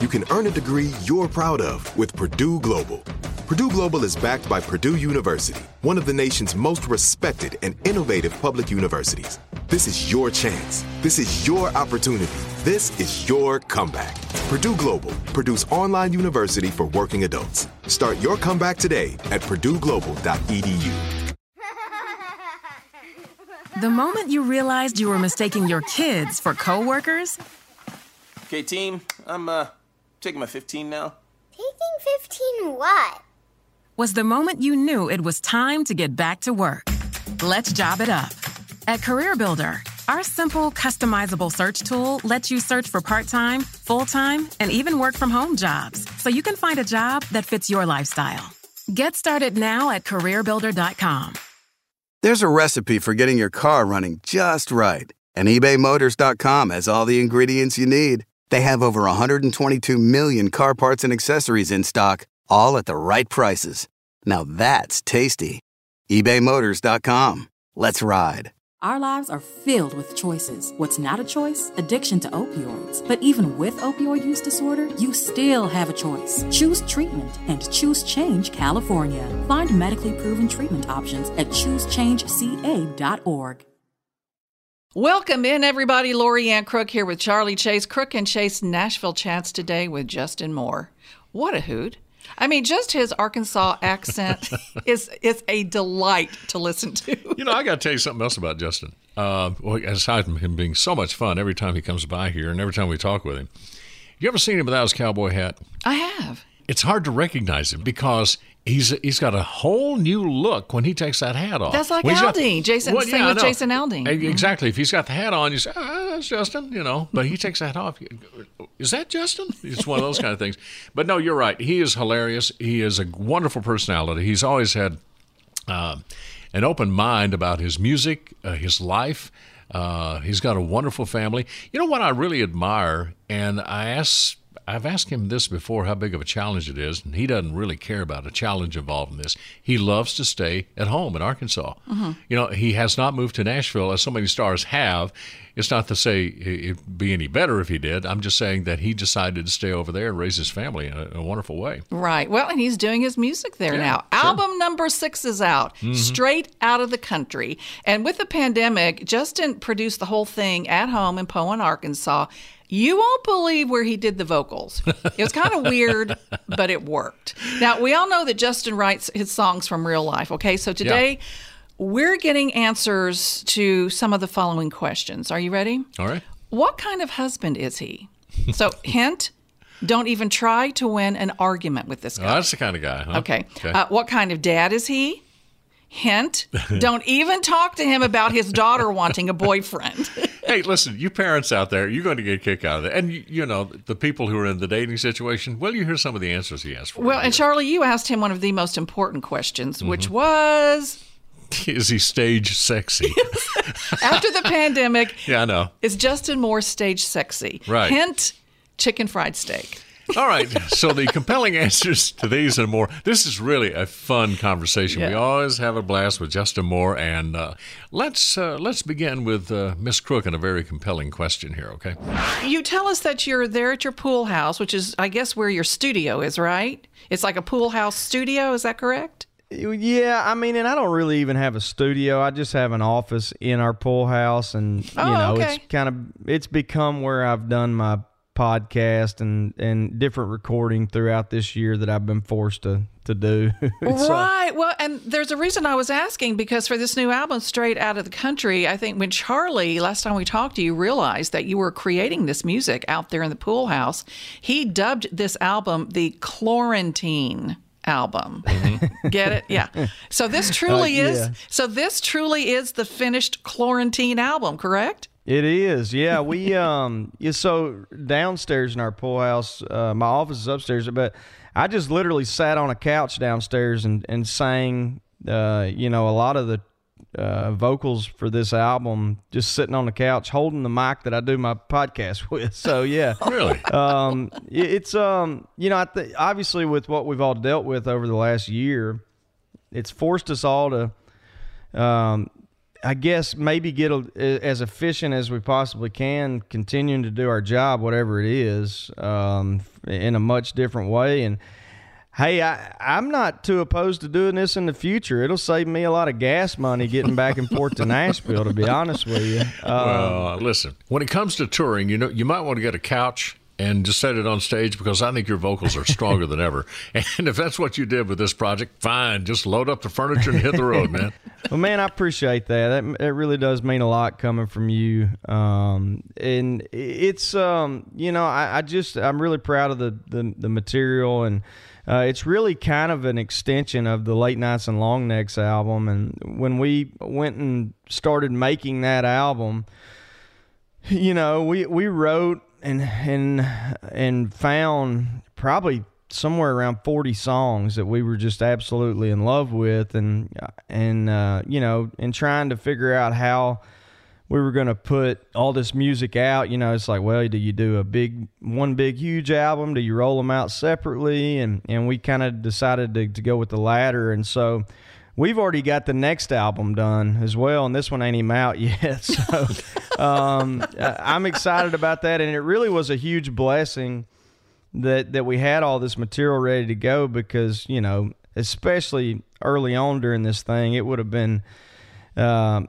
You can earn a degree you're proud of with Purdue Global. Purdue Global is backed by Purdue University, one of the nation's most respected and innovative public universities. This is your chance. This is your opportunity. This is your comeback. Purdue Global, Purdue's online university for working adults. Start your comeback today at purdueglobal.edu. The moment you realized you were mistaking your kids for coworkers, Okay, team, I'm uh taking my 15 now. Taking 15 what? was the moment you knew it was time to get back to work. Let's job it up. At CareerBuilder, our simple, customizable search tool lets you search for part time, full time, and even work from home jobs so you can find a job that fits your lifestyle. Get started now at CareerBuilder.com. There's a recipe for getting your car running just right, and ebaymotors.com has all the ingredients you need. They have over 122 million car parts and accessories in stock, all at the right prices. Now that's tasty. ebaymotors.com. Let's ride. Our lives are filled with choices. What's not a choice? Addiction to opioids. But even with opioid use disorder, you still have a choice. Choose treatment and choose Change California. Find medically proven treatment options at choosechangeca.org. Welcome in, everybody. Lorianne Crook here with Charlie Chase. Crook and Chase Nashville chats today with Justin Moore. What a hoot! I mean, just his Arkansas accent is is a delight to listen to. You know, I got to tell you something else about Justin. Uh, aside from him being so much fun every time he comes by here and every time we talk with him, you ever seen him without his cowboy hat? I have. It's hard to recognize him because he's he's got a whole new look when he takes that hat off. That's like When he's got- Aldean. Jason, Well, same yeah, with. Jason Aldean. E- Exactly. If he's got the hat on, you say, ah, that's Justin, you know. But he takes that off. Is that Justin? It's one of those kind of things. But no, you're right. He is hilarious. He is a wonderful personality. He's always had um, an open mind about his music, uh, his life. Uh, he's got a wonderful family. You know what I really admire, and I ask, I've asked him this before, how big of a challenge it is, and he doesn't really care about a challenge involved in this. He loves to stay at home in Arkansas. You know, he has not moved to Nashville as so many stars have. It's not to say it'd be any better if he did. I'm just saying that he decided to stay over there and raise his family in a, in a wonderful way. Right. Well, and he's doing his music there Yeah, now. sure. Mm-hmm. Album number six is out, straight out of the country. And with the pandemic, Justin produced the whole thing at home in Poyen, Arkansas. You won't believe where he did the vocals. It was kind of weird, but it worked. Now, we all know that Justin writes his songs from real life, okay? So today, we're getting answers to some of the following questions. Are you ready? All right. What kind of husband is he? So, hint, don't even try to win an argument with this Oh, guy. that's the kind of guy, huh? Okay. Uh, what kind of dad is he? Hint, don't even talk to him about his daughter wanting a boyfriend. hey, listen, you parents out there, you're going to get a kick out of it. And, you, you know, the people who are in the dating situation, well, you hear some of the answers he asked for. well, and Charlie, you asked him one of the most important questions, Mm-hmm. which was Is he stage sexy? after the pandemic, yeah, I know. is Justin Moore stage sexy? Right. Hint, chicken fried steak. All right. So the compelling answers to these and more. This is really a fun conversation. Yeah. We always have a blast with Justin Moore, and uh, let's uh, let's begin with uh, Miss Crook and a very compelling question here. Okay. You tell us that you're there at your pool house, which is, I guess, where your studio is, right? It's like a pool house studio. Is that correct? Yeah, I mean, and I don't really even have a studio. I just have an office in our pool house, and oh, you know, okay. it's kind of it's become where I've done my podcast and and different recording throughout this year that I've been forced to to do. so, right. Well, and there's a reason I was asking because for this new album, Straight Out of the Country, I think when Charlie last time we talked to you realized that you were creating this music out there in the pool house, he dubbed this album the Quarantine album. Mm-hmm. Get it? Yeah. So this truly uh, yeah. is so this truly is the finished Quarantine album, correct? It is, yeah. We um, yeah, so downstairs in our pool house, uh, my office is upstairs, but I just literally sat on a couch downstairs and and sang, uh, you know, a lot of the uh, vocals for this album, just sitting on the couch holding the mic that I do my podcast with. So yeah, really, um, it's um, you know, I th- obviously with what we've all dealt with over the last year, it's forced us all to um, I guess maybe get a, as efficient as we possibly can, continuing to do our job, whatever it is, um, in a much different way. And hey, I, I'm not too opposed to doing this in the future. It'll save me a lot of gas money getting back and forth to Nashville. To be honest with you. Um, well, listen, when it comes to touring, you know, you might want to get a couch and just set it on stage because I think your vocals are stronger than ever. And if that's what you did with this project, fine. Just load up the furniture and hit the road, man. well, man, I appreciate that. That it really does mean a lot coming from you. Um, and it's um, you know, I, I, just I'm really proud of the the, the material and. Uh, it's really kind of an extension of the Late Nights and Long Necks album. And when we went and started making that album, you know, we, we wrote and and and found probably somewhere around 40 songs that we were just absolutely in love with and and uh, you know and trying to figure out how we were going to put all this music out. You know it's like well do you do a big one big huge album? Do you roll them out separately? And and we kind of decided to, to go with the latter. And so we've already got the next album done as well, and this one ain't even out yet. So um, I'm excited about that, and it really was a huge blessing that that we had all this material ready to go because you know, especially early on during this thing, it would have been. Uh,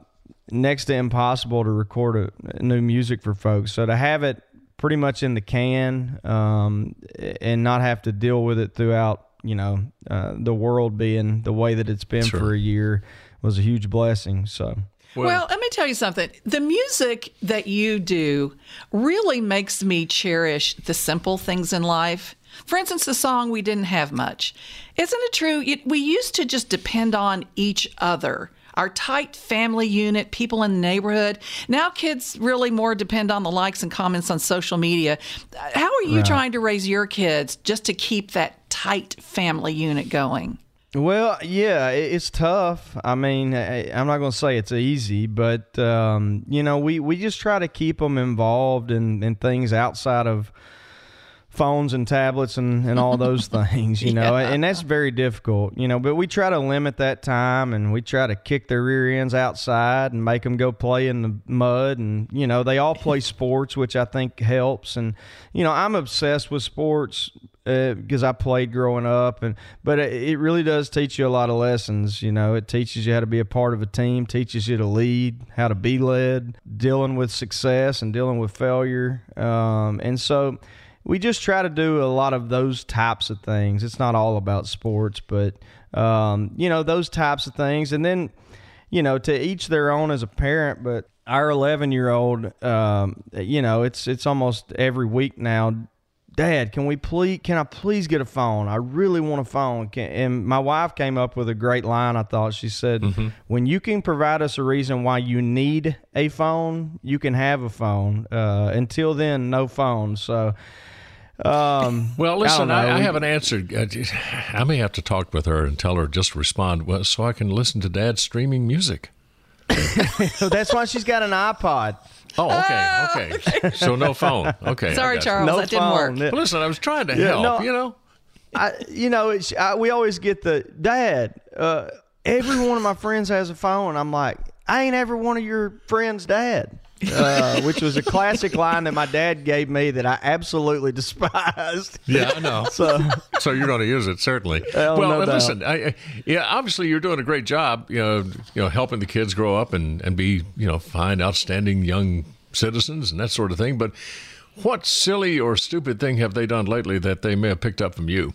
next to impossible to record a, new music for folks. So to have it pretty much in the can um, and not have to deal with it throughout you know, uh, the world being the way that it's been sure. for a year was a huge blessing. So. Well, well, let me tell you something. The music that you do really makes me cherish the simple things in life. For instance, the song We Didn't Have Much. Isn't it true? It, we used to just depend on each other our tight family unit, people in the neighborhood. Now kids really more depend on the likes and comments on social media. How are you right. trying to raise your kids just to keep that tight family unit going? Well, yeah, it's tough. I mean, I'm not going to say it's easy, but um, you know, we, we just try to keep them involved in, in things outside of phones and tablets and, and all those things, you know, yeah. and that's very difficult, you know, but we try to limit that time and we try to kick their rear ends outside and make them go play in the mud. And, you know, they all play sports, which I think helps. And, you know, I'm obsessed with sports because uh, I played growing up, and but it, really does teach you a lot of lessons. You know, it teaches you how to be a part of a team, teaches you to lead, how to be led, dealing with success and dealing with failure, um, and so we just try to do a lot of those types of things. It's not all about sports, but um, you know those types of things, and then you know to each their own as a parent. But our 11 year old, um, you know, it's it's almost every week now. Dad, can we please? Can I please get a phone? I really want a phone. Can, and my wife came up with a great line. I thought she said, mm-hmm. "When you can provide us a reason why you need a phone, you can have a phone. Uh, until then, no phone." So um, well, listen, I, I, I, haven't answered. I may have to talk with her and tell her just respond so I can listen to Dad's streaming music. That's why she's got an iPod. Oh, okay, okay. So no phone. Okay. Sorry. Charles, No that didn't work. phone. Well, listen, I was trying to Yeah, help. no, you know. I, you know, it's, I, we always get the dad. Uh, every one of my friends has a phone. I'm like, I ain't ever one of your friends' dad. Uh, which was a classic line that my dad gave me that I absolutely despised. Yeah, I know. So, so you're going to use it certainly. Oh, well, no listen, I, I- yeah, obviously you're doing a great job. You know, you know, helping the kids grow up and and be you know fine, outstanding young citizens and that sort of thing. But what silly or stupid thing have they done lately that they may have picked up from you?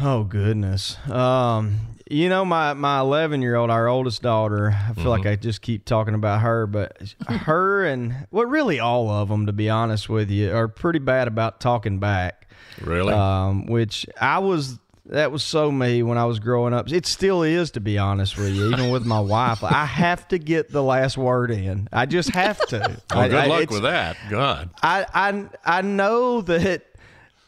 Oh goodness. Um, you know my my 11 year old, our oldest daughter. I feel like I just keep talking about her, but her and well, really all of them, to be honest with you, are pretty bad about talking back. Really? Um, which I was. That was so me when I was growing up. It still is, to be honest with you. Even with my wife, I have to get the last word in. I just have to. Well, I- good luck with that. God. I I I know that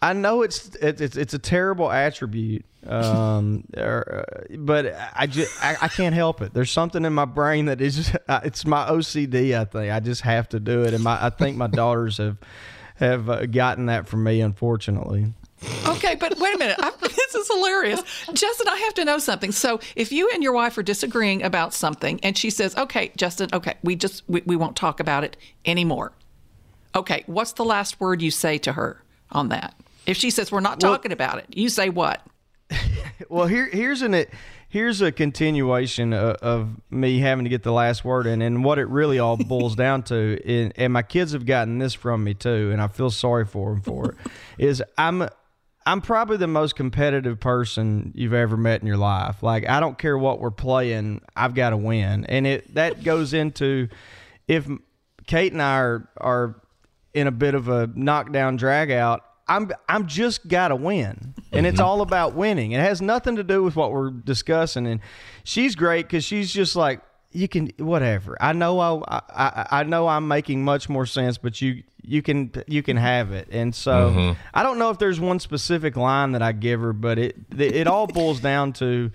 I know it's it's it's, a terrible attribute, um, or, uh, but I just I, I can't help it. There's something in my brain that is uh, it's my OCD. I think I just have to do it, and my I think my daughters have have uh, gotten that from me, unfortunately. Okay, but wait a minute. I, this is hilarious. Justin, I have to know something. So, if you and your wife are disagreeing about something and she says, okay, Justin, okay, we just, we, we won't talk about it anymore. Okay, what's the last word you say to her on that? If she says, we're not talking about it, you say what? Well, here here's an here's a continuation of, of me having to get the last word in, and what it really all boils down to. And, and my kids have gotten this from me too, and I feel sorry for them for it. Is I'm I'm probably the most competitive person you've ever met in your life. Like I don't care what we're playing, I've got to win, and it that goes into if Kate and I are are in a bit of a knockdown drag out. I'm I'm just gotta win, and it's mm-hmm. all about winning. It has nothing to do with what we're discussing. And she's great because she's just like you can whatever. I know I, I I know I'm making much more sense, but you you can you can have it. And so mm-hmm. I don't know if there's one specific line that I give her, but it it all boils down to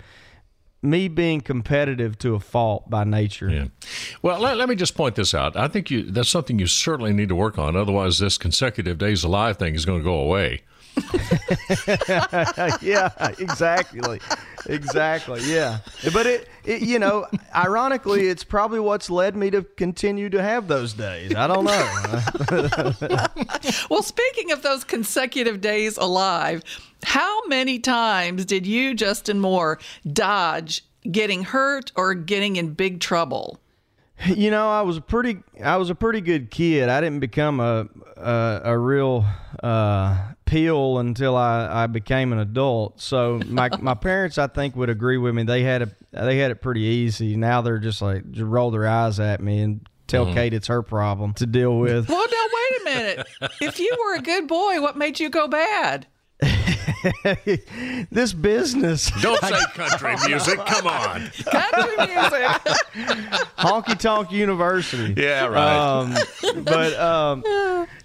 me being competitive to a fault by nature. Yeah. Well, let, let me just point this out. I think you that's something you certainly need to work on. Otherwise, this consecutive days alive thing is going to go away. yeah, exactly. Exactly. Yeah. But it, it, you know, ironically, it's probably what's led me to continue to have those days. I don't know. Well, speaking of those consecutive days alive, how many times did you, Justin Moore, dodge getting hurt or getting in big trouble? You know, I was a pretty, I was a pretty good kid. I didn't become a a, a real uh, peel until I, I became an adult. So my my parents, I think, would agree with me. They had it, they had it pretty easy. Now they're just like just roll their eyes at me and tell Kate it's her problem to deal with. Well, now wait a minute. if you were a good boy, what made you go bad? this business. Don't say country music. Come on. Country music. Honky Tonk University. Yeah, right. Um, but um,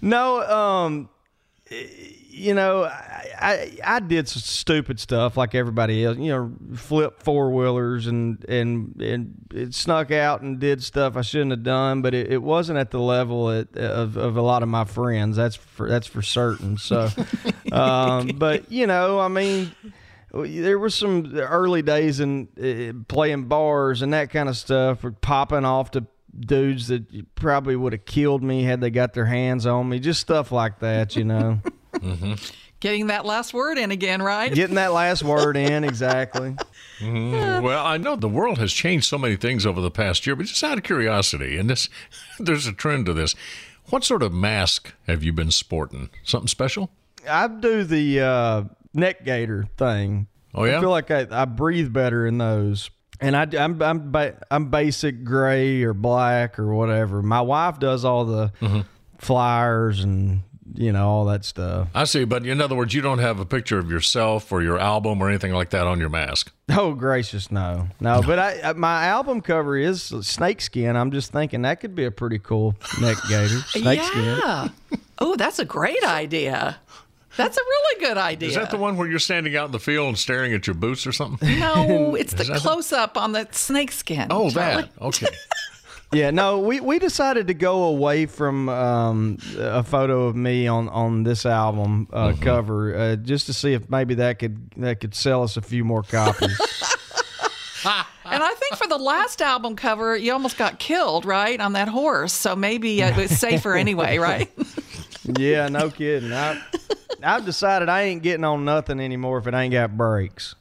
no, um, you know, I, I I did some stupid stuff like everybody else. You know, flip four wheelers and and and it snuck out and did stuff I shouldn't have done. But it, it wasn't at the level at, of of a lot of my friends. That's for that's for certain. So, um, but you know, I mean there was some early days in uh, playing bars and that kind of stuff, or popping off to dudes that probably would have killed me had they got their hands on me. Just stuff like that, you know. Getting that last word in again, right? Getting that last word in, exactly. Mhm. Well, I know the world has changed so many things over the past year, but just out of curiosity, and this, there's a trend to this. What sort of mask have you been sporting? Something special? I do the uh, neck gaiter thing. Oh, yeah? I feel like I, I breathe better in those. And I, I'm I'm ba- I'm basic gray or black or whatever. My wife does all the Mm-hmm. flyers and you know all that stuff. I see, but in other words, you don't have a picture of yourself or your album or anything like that on your mask. Oh gracious, no, no. But I, I- my album cover is snakeskin. I'm just thinking that could be a pretty cool neck gaiter. Snake skin. yeah. Oh, that's a great idea. That's a really good idea. Is that the one where you're standing out in the field and staring at your boots or something? No, it's the Is the- close up on the snakeskin. Oh, Charlie. that. Okay. yeah, no, we, we decided to go away from um, a photo of me on, on this album uh, mm-hmm. cover uh, just to see if maybe that could that could sell us a few more copies. and I think for the last album cover, you almost got killed, right, on that horse. So maybe it was safer anyway, right? yeah, no kidding. I, I've decided I ain't getting on nothing anymore if it ain't got brakes.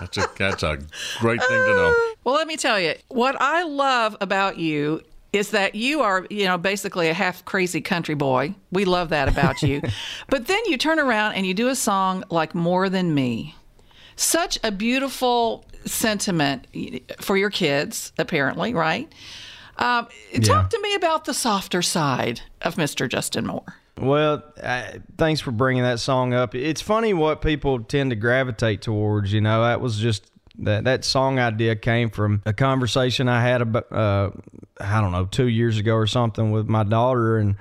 That's a that's a great thing to know. Well, let me tell you what I love about you is that you are, you know, basically a half crazy country boy. We love that about you. but then you turn around and you do a song like More Than Me. Such a beautiful sentiment for your kids, apparently, right? Um, yeah. Talk to me about the softer side of Mr. Justin Moore. Well, thanks for bringing that song up. It's funny what people tend to gravitate towards. You know, that was just that that song idea came from a conversation I had about uh, I don't know two years ago or something with my daughter, and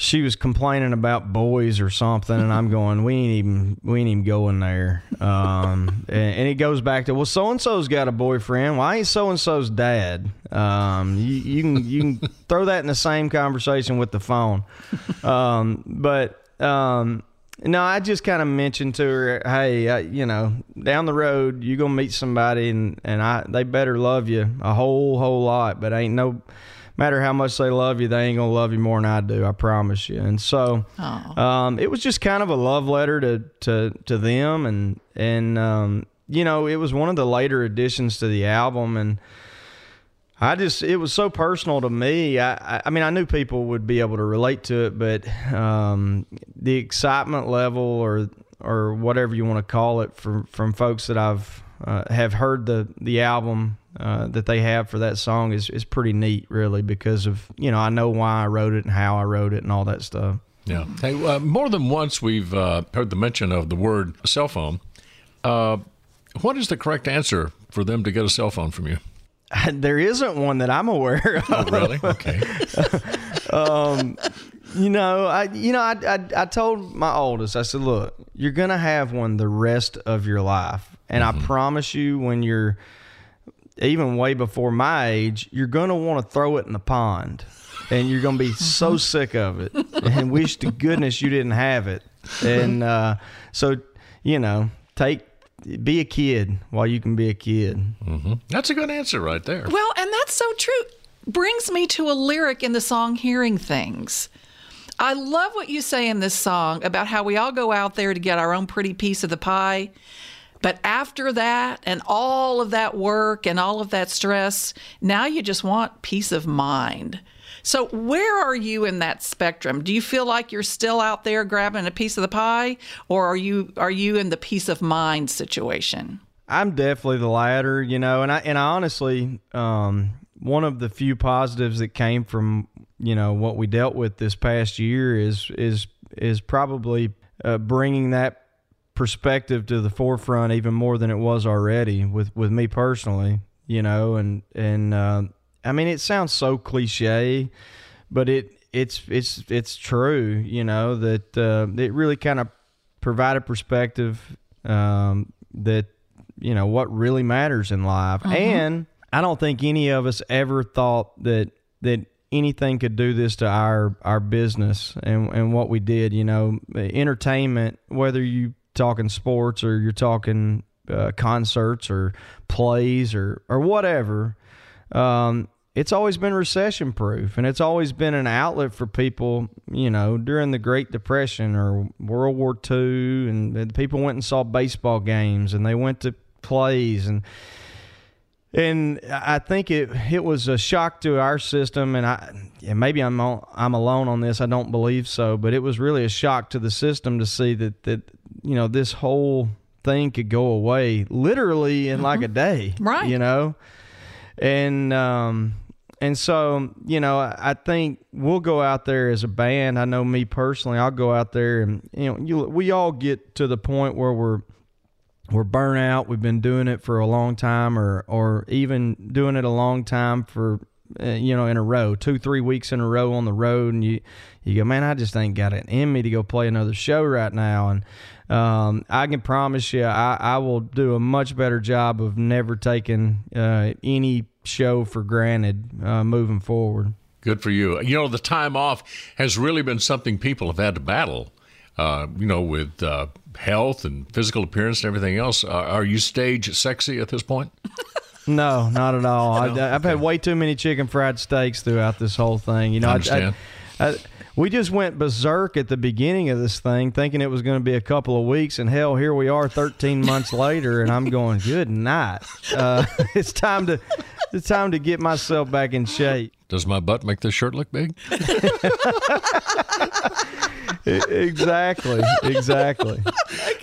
she was complaining about boys or something, and I'm going, we ain't even we ain't even going there. Um, and, and, it goes back to well, so and so's got a boyfriend. Why ain't so and so's dad? Um, you, you, can you can throw that in the same conversation with the phone. Um, but um, no, I just kind of mentioned to her, hey, uh, you know, down the road you're gonna meet somebody, and and I they better love you a whole whole lot, but ain't no matter how much they love you, they ain't gonna love you more than I do. I promise you. And so, um, it was just kind of a love letter to to to them, and and um, you know, it was one of the later additions to the album, and I just it was so personal to me. I I mean, I knew people would be able to relate to it, but um, the excitement level or or whatever you want to call it from from folks that I've uh, have heard the the album uh, that they have for that song is is pretty neat, really, because of you know I know why I wrote it and how I wrote it and all that stuff. Yeah. Hey, uh, more than once we've uh, heard the mention of the word cell phone. Uh, what is the correct answer for them to get a cell phone from you? There isn't one that I'm aware of. Oh, really? Okay. um, you know, I you know I, I I told my oldest, I said, look, you're gonna have one the rest of your life, and mm-hmm. I promise you, when you're even way before my age, you're going to want to throw it in the pond and you're going to be so mm-hmm. sick of it and wish to goodness you didn't have it. And uh, so, you know, take be a kid while you can be a kid. Mm-hmm. That's a good answer right there. Well, and that's so true. Brings me to a lyric in the song Hearing Things. I love what you say in this song about how we all go out there to get our own pretty piece of the pie. But after that and all of that work and all of that stress, now you just want peace of mind. So, where are you in that spectrum? Do you feel like you're still out there grabbing a piece of the pie, or are you are you in the peace of mind situation? I'm definitely the latter, you know, and I and I honestly, um, one of the few positives that came from you know what we dealt with this past year is is is probably uh, bringing that perspective to the forefront even more than it was already with with me personally you know and and uh, i mean it sounds so cliche but it it's it's it's true you know that uh, it really kind of provided perspective um, that you know what really matters in life mm-hmm. and i don't think any of us ever thought that that anything could do this to our our business and and what we did you know entertainment whether you talking sports or you're talking uh, concerts or plays or or whatever, um, it's always been recession proof and it's always been an outlet for people. You know, during the Great Depression or World War II, and people went and saw baseball games and they went to plays and and I think it it was a shock to our system, and I and maybe I'm I'm alone on this. I don't believe so, but it was really a shock to the system to see that that you know this whole thing could go away literally in mm-hmm. like a day, right? You know, and um and so you know I think we'll go out there as a band. I know me personally, I'll go out there and you know you, we all get to the point where we're we're burnt out. We've been doing it for a long time, or or even doing it a long time for uh, you know, in a row, two, three weeks in a row on the road, and you you go, man, I just ain't got it in me to go play another show right now, and um, I can promise you, I, I will do a much better job of never taking uh, any show for granted uh, moving forward. Good for you. You know, the time off has really been something people have had to battle. Uh, you know, with uh, health and physical appearance and everything else. Uh, are you stage sexy at this point? No, not at all. no? I, have had way too many chicken fried steaks throughout this whole thing. You know, I understand. I, we just went berserk at the beginning of this thing, thinking it was going to be a couple of weeks, and hell, here we are, 13 months later, and I'm going, good night. Uh, it's time to, it's time to get myself back in shape. Does my butt make this shirt look big? exactly, exactly.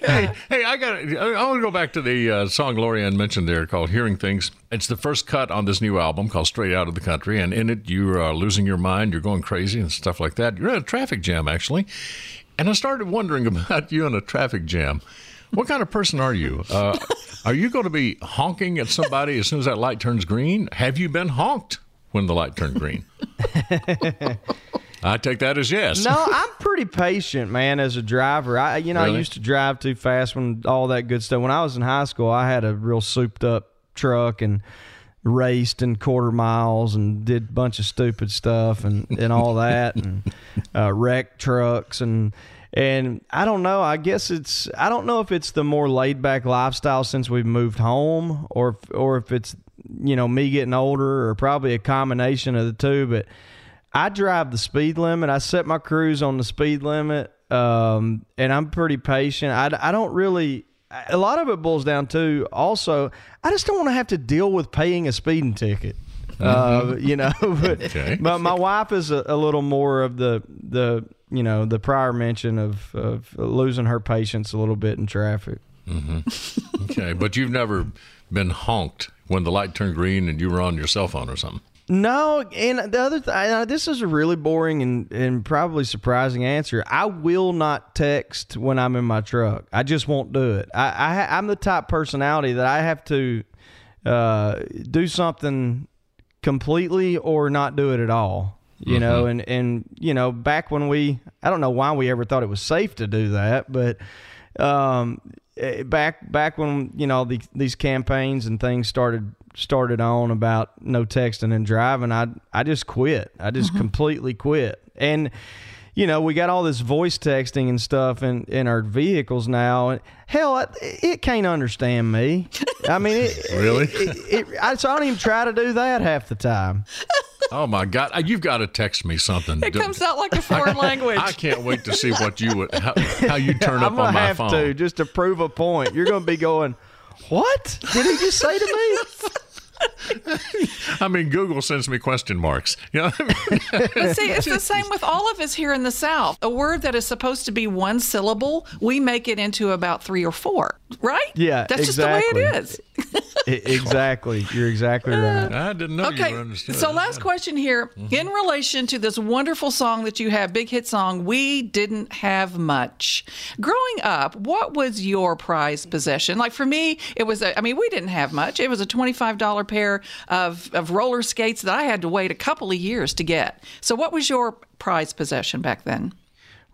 Hey, hey, I got. I want to go back to the uh, song Lorianne mentioned there called "Hearing Things." It's the first cut on this new album called "Straight Out of the Country," and in it you are losing your mind, you're going crazy and stuff like that. You're in a traffic jam actually, and I started wondering about you in a traffic jam. What kind of person are you? Uh, are you going to be honking at somebody as soon as that light turns green? Have you been honked when the light turned green? I take that as yes. No, I'm pretty patient, man, as a driver. I, you know, really? I used to drive too fast when all that good stuff. When I was in high school, I had a real souped up truck and raced in quarter miles and did a bunch of stupid stuff and, and all that and uh, wrecked trucks and and I don't know. I guess it's I don't know if it's the more laid back lifestyle since we've moved home or if, or if it's you know me getting older or probably a combination of the two. But I drive the speed limit. I set my cruise on the speed limit, um, and I'm pretty patient. I, I don't really. A lot of it boils down to also I just don't want to have to deal with paying a speeding ticket. Uh, mm-hmm. Uh, you know, but, okay. but my wife is a, a, little more of the the you know the prior mention of, of losing her patience a little bit in traffic. Mm-hmm. okay, but you've never been honked when the light turned green and you were on your cell phone or something. No, and the other th- this is a really boring and, and probably surprising answer. I will not text when I'm in my truck. I just won't do it. I, I am the type personality that I have to uh, do something completely or not do it at all. You mm-hmm. know, and and you know, back when we, I don't know why we ever thought it was safe to do that, but um, back back when you know the, these campaigns and things started started on about no texting and driving, I I just quit. I just mm-hmm. completely quit. And you know, we got all this voice texting and stuff in, in our vehicles now. And hell, it, it can't understand me. I mean, it, really? It, I, so I don't even try to do that half the time. Oh my God! Uh, you've got to text me something. It comes out like a foreign language. I can't wait to see what you would how, how you turn up on my phone. To, just to prove a point. You're going to be going, "What did he just say to me?" I mean, Google sends me question marks. You know I mean? See, it's the same with all of us here in the South. A word that is supposed to be one syllable, we make it into about three or four, right? Yeah, that's exactly. just the way it is. exactly. You're exactly right. I didn't know okay, you understood. So, last question here. Mm-hmm. In relation to this wonderful song that you have, big hit song, We Didn't Have Much. Growing up, what was your prized possession? Like for me, it was, a, I mean, we didn't have much. It was a $25 pair of, of roller skates that I had to wait a couple of years to get. So, what was your prized possession back then?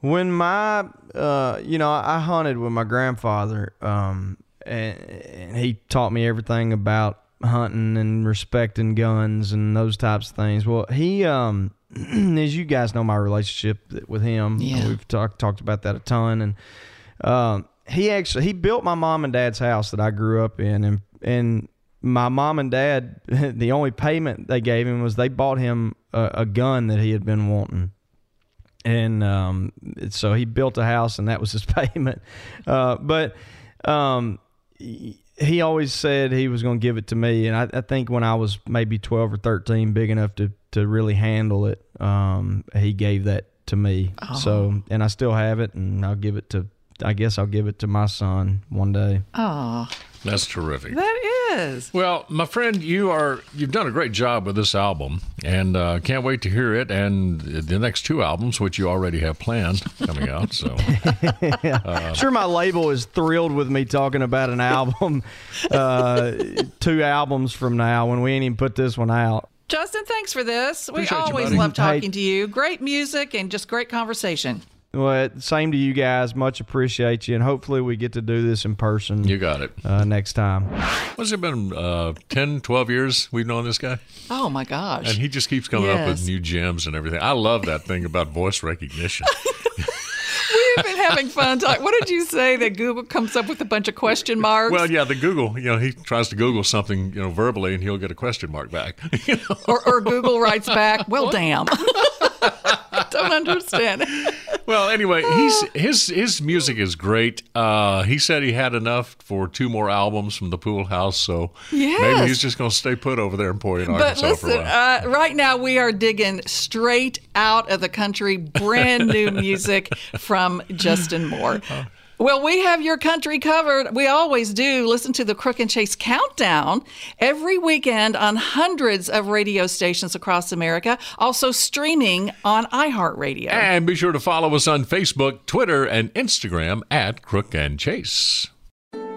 When my, uh, you know, I hunted with my grandfather. Um, and he taught me everything about hunting and respecting guns and those types of things. Well, he, um, as you guys know, my relationship with him, yeah. we've talked talked about that a ton, and um, he actually he built my mom and dad's house that I grew up in, and and my mom and dad, the only payment they gave him was they bought him a, a gun that he had been wanting. And um, so he built a house, and that was his payment. Uh, but um, he always said he was going to give it to me, and I, I, think when I was maybe twelve or thirteen, big enough to to really handle it, um, he gave that to me. Oh. So, and I still have it, and I'll give it to. I guess I'll give it to my son one day. Oh, that's terrific. That is. Well, my friend, you are you've done a great job with this album, and uh, can't wait to hear it and the next two albums, which you already have planned coming out. So, yeah. uh, sure, my label is thrilled with me talking about an album, uh, two albums from now when we ain't even put this one out. Justin, thanks for this. We Appreciate you, always buddy. love talking Hey. to you. Great music and just great conversation. Well, same to you guys. Much appreciate you, and hopefully we get to do this in person. You got it. uh, next time. What's it been? Uh, 10, 12 years we've known this guy? Oh my gosh. And he just keeps coming up with new gems and everything. I love that thing about voice recognition. We've been having fun talking. What did you say that Google comes up with a bunch of question marks? well, yeah, the Google, you know, he tries to Google something, you know, verbally, and he'll get a question mark back. You know? or, or Google writes back, well, damn. Don't understand. Well, anyway, he's his his music is great. Uh, he said he had enough for two more albums from the Pool House, so maybe he's just going to stay put over there in But Arkansas for a listen, while. uh, right now we are digging straight out of the country, brand new music from Justin Moore. Well, we have your country covered. We always do. Listen to the Crook and Chase Countdown every weekend on hundreds of radio stations across America, also streaming on iHeartRadio. and be sure to follow us on Facebook, Twitter, and Instagram at Crook and Chase.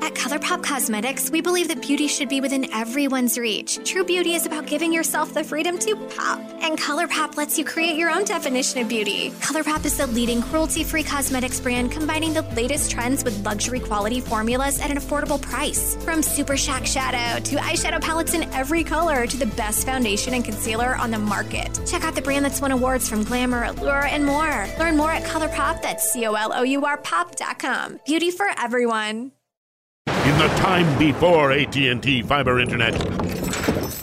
At ColourPop Cosmetics, we believe that beauty should be within everyone's reach. True beauty is about giving yourself the freedom to pop, and ColourPop lets you create your own definition of beauty. ColourPop is the leading cruelty-free cosmetics brand combining the latest trends with luxury quality formulas at an affordable price. From Super Shock Shadow to eyeshadow palettes in every color to the best foundation and concealer on the market. Check out the brand that's won awards from Glamour, Allure, and more. Learn more at ColourPop, that's C-O-L-O-U-R pop.com. Beauty for everyone. In the time before AT&T fiber internet.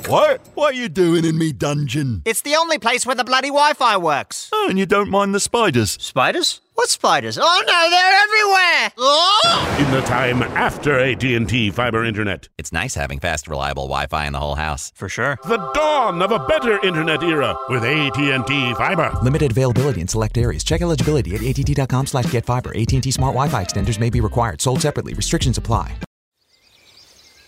What? What are you doing in me dungeon? It's the only place where the bloody Wi-Fi works. Oh, and you don't mind the spiders? Spiders? What spiders? Oh no, they're everywhere! Oh! In the time after AT&T fiber internet. It's nice having fast, reliable Wi-Fi in the whole house. For sure. The dawn of a better internet era with AT&T fiber. Limited availability in select areas. Check eligibility at att.com slash get fiber. AT&T Smart Wi-Fi extenders may be required. Sold separately. Restrictions apply.